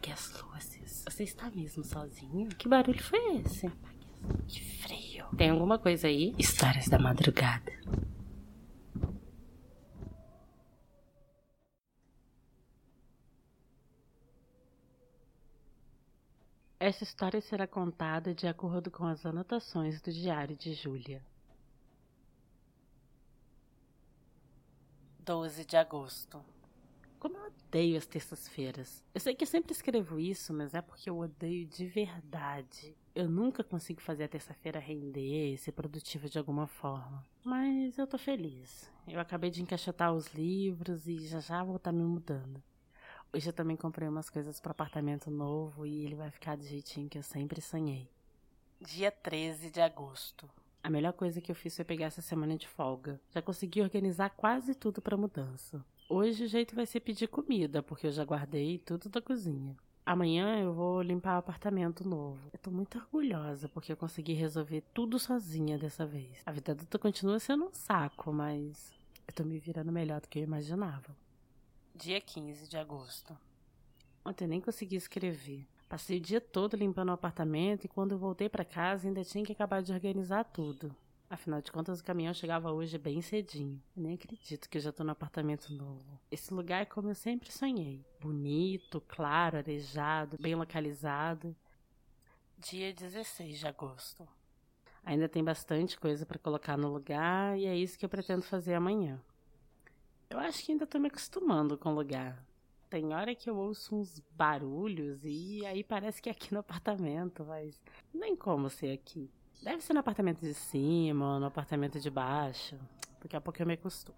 Apague as luzes. Você está mesmo sozinho? Que barulho foi esse? Que frio. Tem alguma coisa aí? Histórias da madrugada. Esta história será contada de acordo com as anotações do diário de Júlia. 12 de agosto. Como eu odeio as terças-feiras. Eu sei que eu sempre escrevo isso, mas é porque eu odeio de verdade. Eu nunca consigo fazer a terça-feira render e ser produtiva de alguma forma. Mas eu tô feliz. Eu acabei de encaixotar os livros e já já vou estar tá me mudando. Hoje eu também comprei umas coisas para apartamento novo e ele vai ficar do jeitinho que eu sempre sonhei. Dia 13 de agosto. A melhor coisa que eu fiz foi pegar essa semana de folga. Já consegui organizar quase tudo para mudança. Hoje o jeito vai ser pedir comida, porque eu já guardei tudo da cozinha. Amanhã eu vou limpar o apartamento novo. Eu tô muito orgulhosa porque eu consegui resolver tudo sozinha dessa vez. A vida adulta continua sendo um saco, mas eu tô me virando melhor do que eu imaginava. Dia 15 de agosto. Ontem nem consegui escrever. Passei o dia todo limpando o apartamento e quando voltei para casa ainda tinha que acabar de organizar tudo. Afinal de contas, o caminhão chegava hoje bem cedinho. Eu nem acredito que eu já tô no apartamento novo. Esse lugar é como eu sempre sonhei. Bonito, claro, arejado, bem localizado. Dia 16 de agosto. Ainda tem bastante coisa para colocar no lugar e é isso que eu pretendo fazer amanhã. Eu acho que ainda tô me acostumando com o lugar. Tem hora que eu ouço uns barulhos e aí parece que é aqui no apartamento, mas nem como ser aqui. Deve ser no apartamento de cima ou no apartamento de baixo. Daqui a pouco eu me acostumo.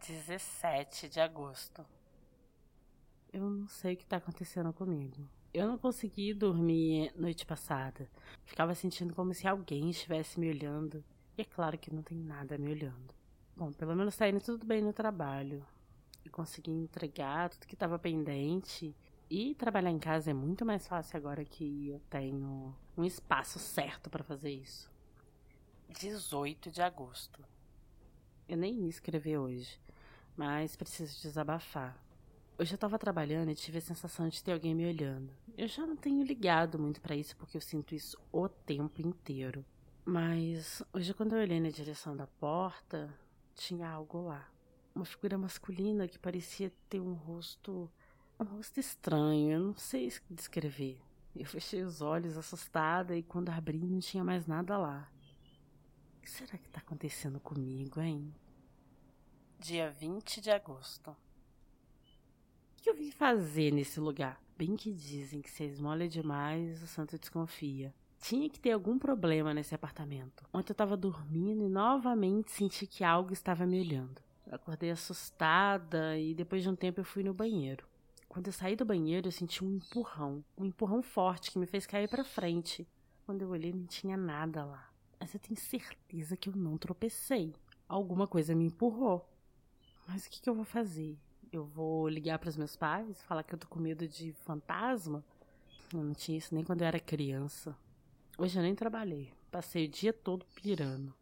17 de agosto. Eu não sei o que tá acontecendo comigo. Eu não consegui dormir noite passada. Ficava sentindo como se alguém estivesse me olhando. E é claro que não tem nada me olhando. Bom, pelo menos tá indo tudo bem no trabalho. E consegui entregar tudo que estava pendente. E trabalhar em casa é muito mais fácil agora que eu tenho um espaço certo para fazer isso. 18 de agosto. Eu nem ia escrever hoje, mas preciso desabafar. Hoje eu tava trabalhando e tive a sensação de ter alguém me olhando. Eu já não tenho ligado muito para isso porque eu sinto isso o tempo inteiro. Mas hoje quando eu olhei na direção da porta, tinha algo lá. Uma figura masculina que parecia ter um rosto. Um rosto estranho, eu não sei descrever. Eu fechei os olhos assustada e quando abri não tinha mais nada lá. O que será que tá acontecendo comigo, hein? Dia 20 de agosto. O que eu vim fazer nesse lugar? Bem que dizem que se esmola demais, o santo desconfia. Tinha que ter algum problema nesse apartamento. Ontem eu estava dormindo e novamente senti que algo estava me olhando. Eu acordei assustada e depois de um tempo eu fui no banheiro. Quando eu saí do banheiro, eu senti um empurrão, um empurrão forte que me fez cair para frente. Quando eu olhei, não tinha nada lá. Mas eu tenho certeza que eu não tropecei. Alguma coisa me empurrou. Mas o que, que eu vou fazer? Eu vou ligar para os meus pais, falar que eu tô com medo de fantasma? Eu não tinha isso nem quando eu era criança. Hoje eu nem trabalhei. Passei o dia todo pirando.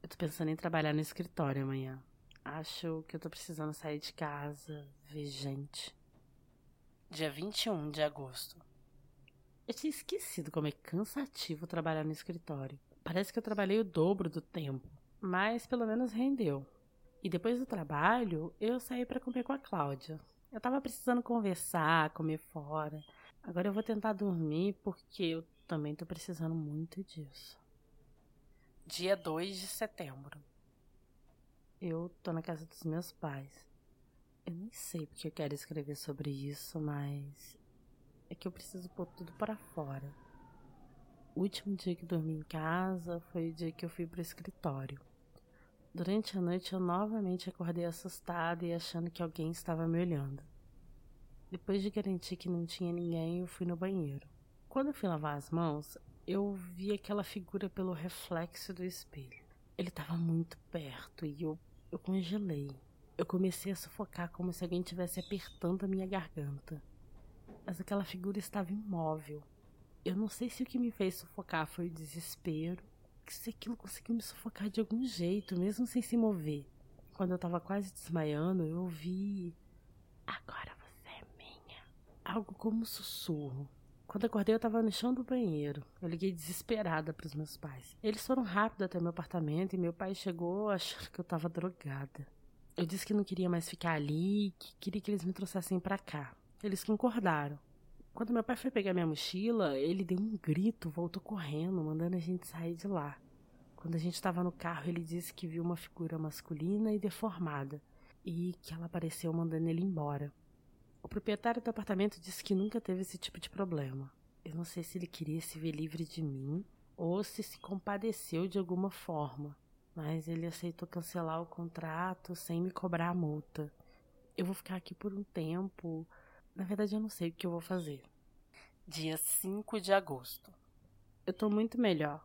Eu tô pensando em trabalhar no escritório amanhã. Acho que eu tô precisando sair de casa, ver gente. Dia 21 de agosto. Eu tinha esquecido como é cansativo trabalhar no escritório. Parece que eu trabalhei o dobro do tempo, mas pelo menos rendeu. E depois do trabalho, eu saí para comer com a Cláudia. Eu tava precisando conversar, comer fora. Agora eu vou tentar dormir porque eu também tô precisando muito disso. Dia 2 de setembro. Eu tô na casa dos meus pais. Sei porque eu quero escrever sobre isso, mas é que eu preciso pôr tudo para fora. O último dia que dormi em casa foi o dia que eu fui pro escritório. Durante a noite eu novamente acordei assustada e achando que alguém estava me olhando. Depois de garantir que não tinha ninguém, eu fui no banheiro. Quando eu fui lavar as mãos, eu vi aquela figura pelo reflexo do espelho. Ele estava muito perto e eu, eu congelei. Eu comecei a sufocar como se alguém estivesse apertando a minha garganta. Mas aquela figura estava imóvel. Eu não sei se o que me fez sufocar foi o desespero, se aquilo conseguiu me sufocar de algum jeito, mesmo sem se mover. Quando eu estava quase desmaiando, eu ouvi. Agora você é minha. algo como um sussurro. Quando acordei, eu estava no chão do banheiro. Eu liguei desesperada para os meus pais. Eles foram rápido até meu apartamento e meu pai chegou achando que eu estava drogada. Eu disse que não queria mais ficar ali, que queria que eles me trouxessem para cá. Eles concordaram. Quando meu pai foi pegar minha mochila, ele deu um grito, voltou correndo, mandando a gente sair de lá. Quando a gente estava no carro, ele disse que viu uma figura masculina e deformada e que ela apareceu mandando ele embora. O proprietário do apartamento disse que nunca teve esse tipo de problema. Eu não sei se ele queria se ver livre de mim ou se se compadeceu de alguma forma, mas ele aceitou cancelar o contrato sem me cobrar a multa. Eu vou ficar aqui por um tempo. Na verdade, eu não sei o que eu vou fazer. Dia 5 de agosto. Eu tô muito melhor,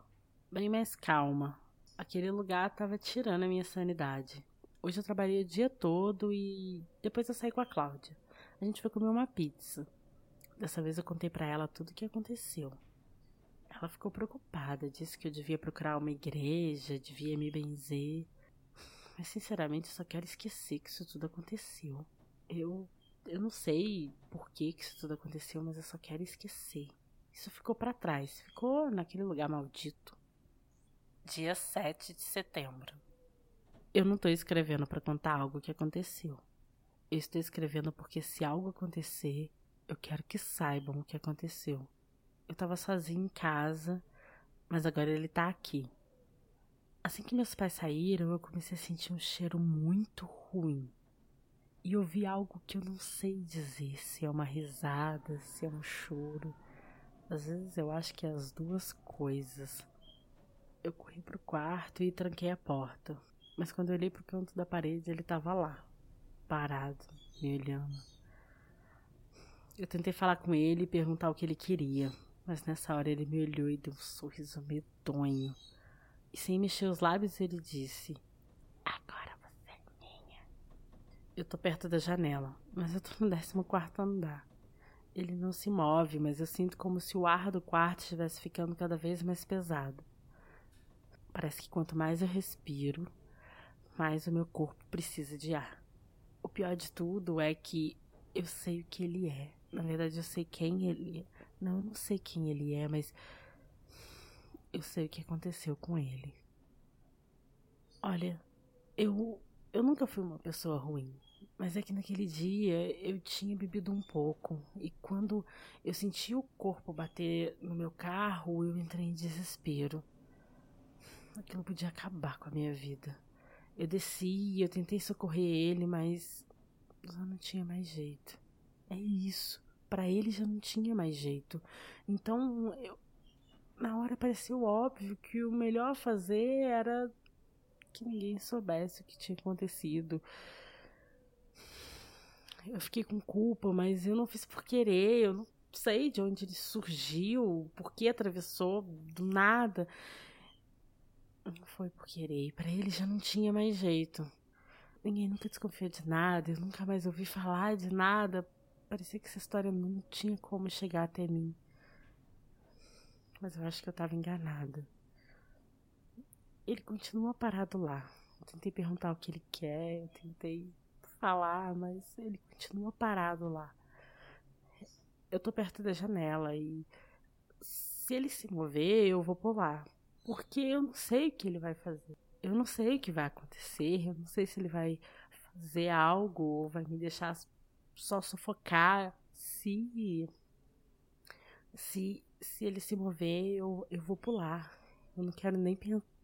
bem mais calma. Aquele lugar tava tirando a minha sanidade. Hoje eu trabalhei o dia todo e depois eu saí com a Cláudia a gente foi comer uma pizza. Dessa vez eu contei para ela tudo o que aconteceu. Ela ficou preocupada, disse que eu devia procurar uma igreja, devia me benzer. Mas sinceramente só quero esquecer que isso tudo aconteceu. Eu eu não sei por que, que isso tudo aconteceu, mas eu só quero esquecer. Isso ficou para trás, ficou naquele lugar maldito. Dia 7 de setembro. Eu não tô escrevendo para contar algo que aconteceu. Eu estou escrevendo porque se algo acontecer, eu quero que saibam o que aconteceu. Eu estava sozinha em casa, mas agora ele está aqui. Assim que meus pais saíram, eu comecei a sentir um cheiro muito ruim. E ouvi algo que eu não sei dizer se é uma risada, se é um choro. Às vezes eu acho que é as duas coisas. Eu corri pro quarto e tranquei a porta. Mas quando eu olhei pro canto da parede, ele estava lá, parado, me olhando. Eu tentei falar com ele e perguntar o que ele queria, mas nessa hora ele me olhou e deu um sorriso medonho. E sem mexer os lábios, ele disse: Agora você é minha. Eu tô perto da janela, mas eu tô no 14 andar. Ele não se move, mas eu sinto como se o ar do quarto estivesse ficando cada vez mais pesado. Parece que quanto mais eu respiro, mais o meu corpo precisa de ar. O pior de tudo é que eu sei o que ele é. Na verdade, eu sei quem ele é. Não, eu não sei quem ele é, mas eu sei o que aconteceu com ele. Olha, eu eu nunca fui uma pessoa ruim, mas é que naquele dia eu tinha bebido um pouco e quando eu senti o corpo bater no meu carro, eu entrei em desespero. Aquilo podia acabar com a minha vida. Eu desci, eu tentei socorrer ele, mas já não tinha mais jeito. É isso. Para ele já não tinha mais jeito. Então, eu, na hora pareceu óbvio que o melhor fazer era que ninguém soubesse o que tinha acontecido. Eu fiquei com culpa, mas eu não fiz por querer, eu não sei de onde ele surgiu, por que atravessou do nada. Não foi por querer. Para ele já não tinha mais jeito. Ninguém nunca desconfiou de nada, eu nunca mais ouvi falar de nada. Parecia que essa história não tinha como chegar até mim. Mas eu acho que eu estava enganada. Ele continua parado lá. Eu tentei perguntar o que ele quer, eu tentei falar, mas ele continua parado lá. Eu tô perto da janela e se ele se mover, eu vou pular. Porque eu não sei o que ele vai fazer. Eu não sei o que vai acontecer. Eu não sei se ele vai fazer algo ou vai me deixar só sufocar. Se. Se, se ele se mover, eu, eu vou pular. Eu não quero nem pensar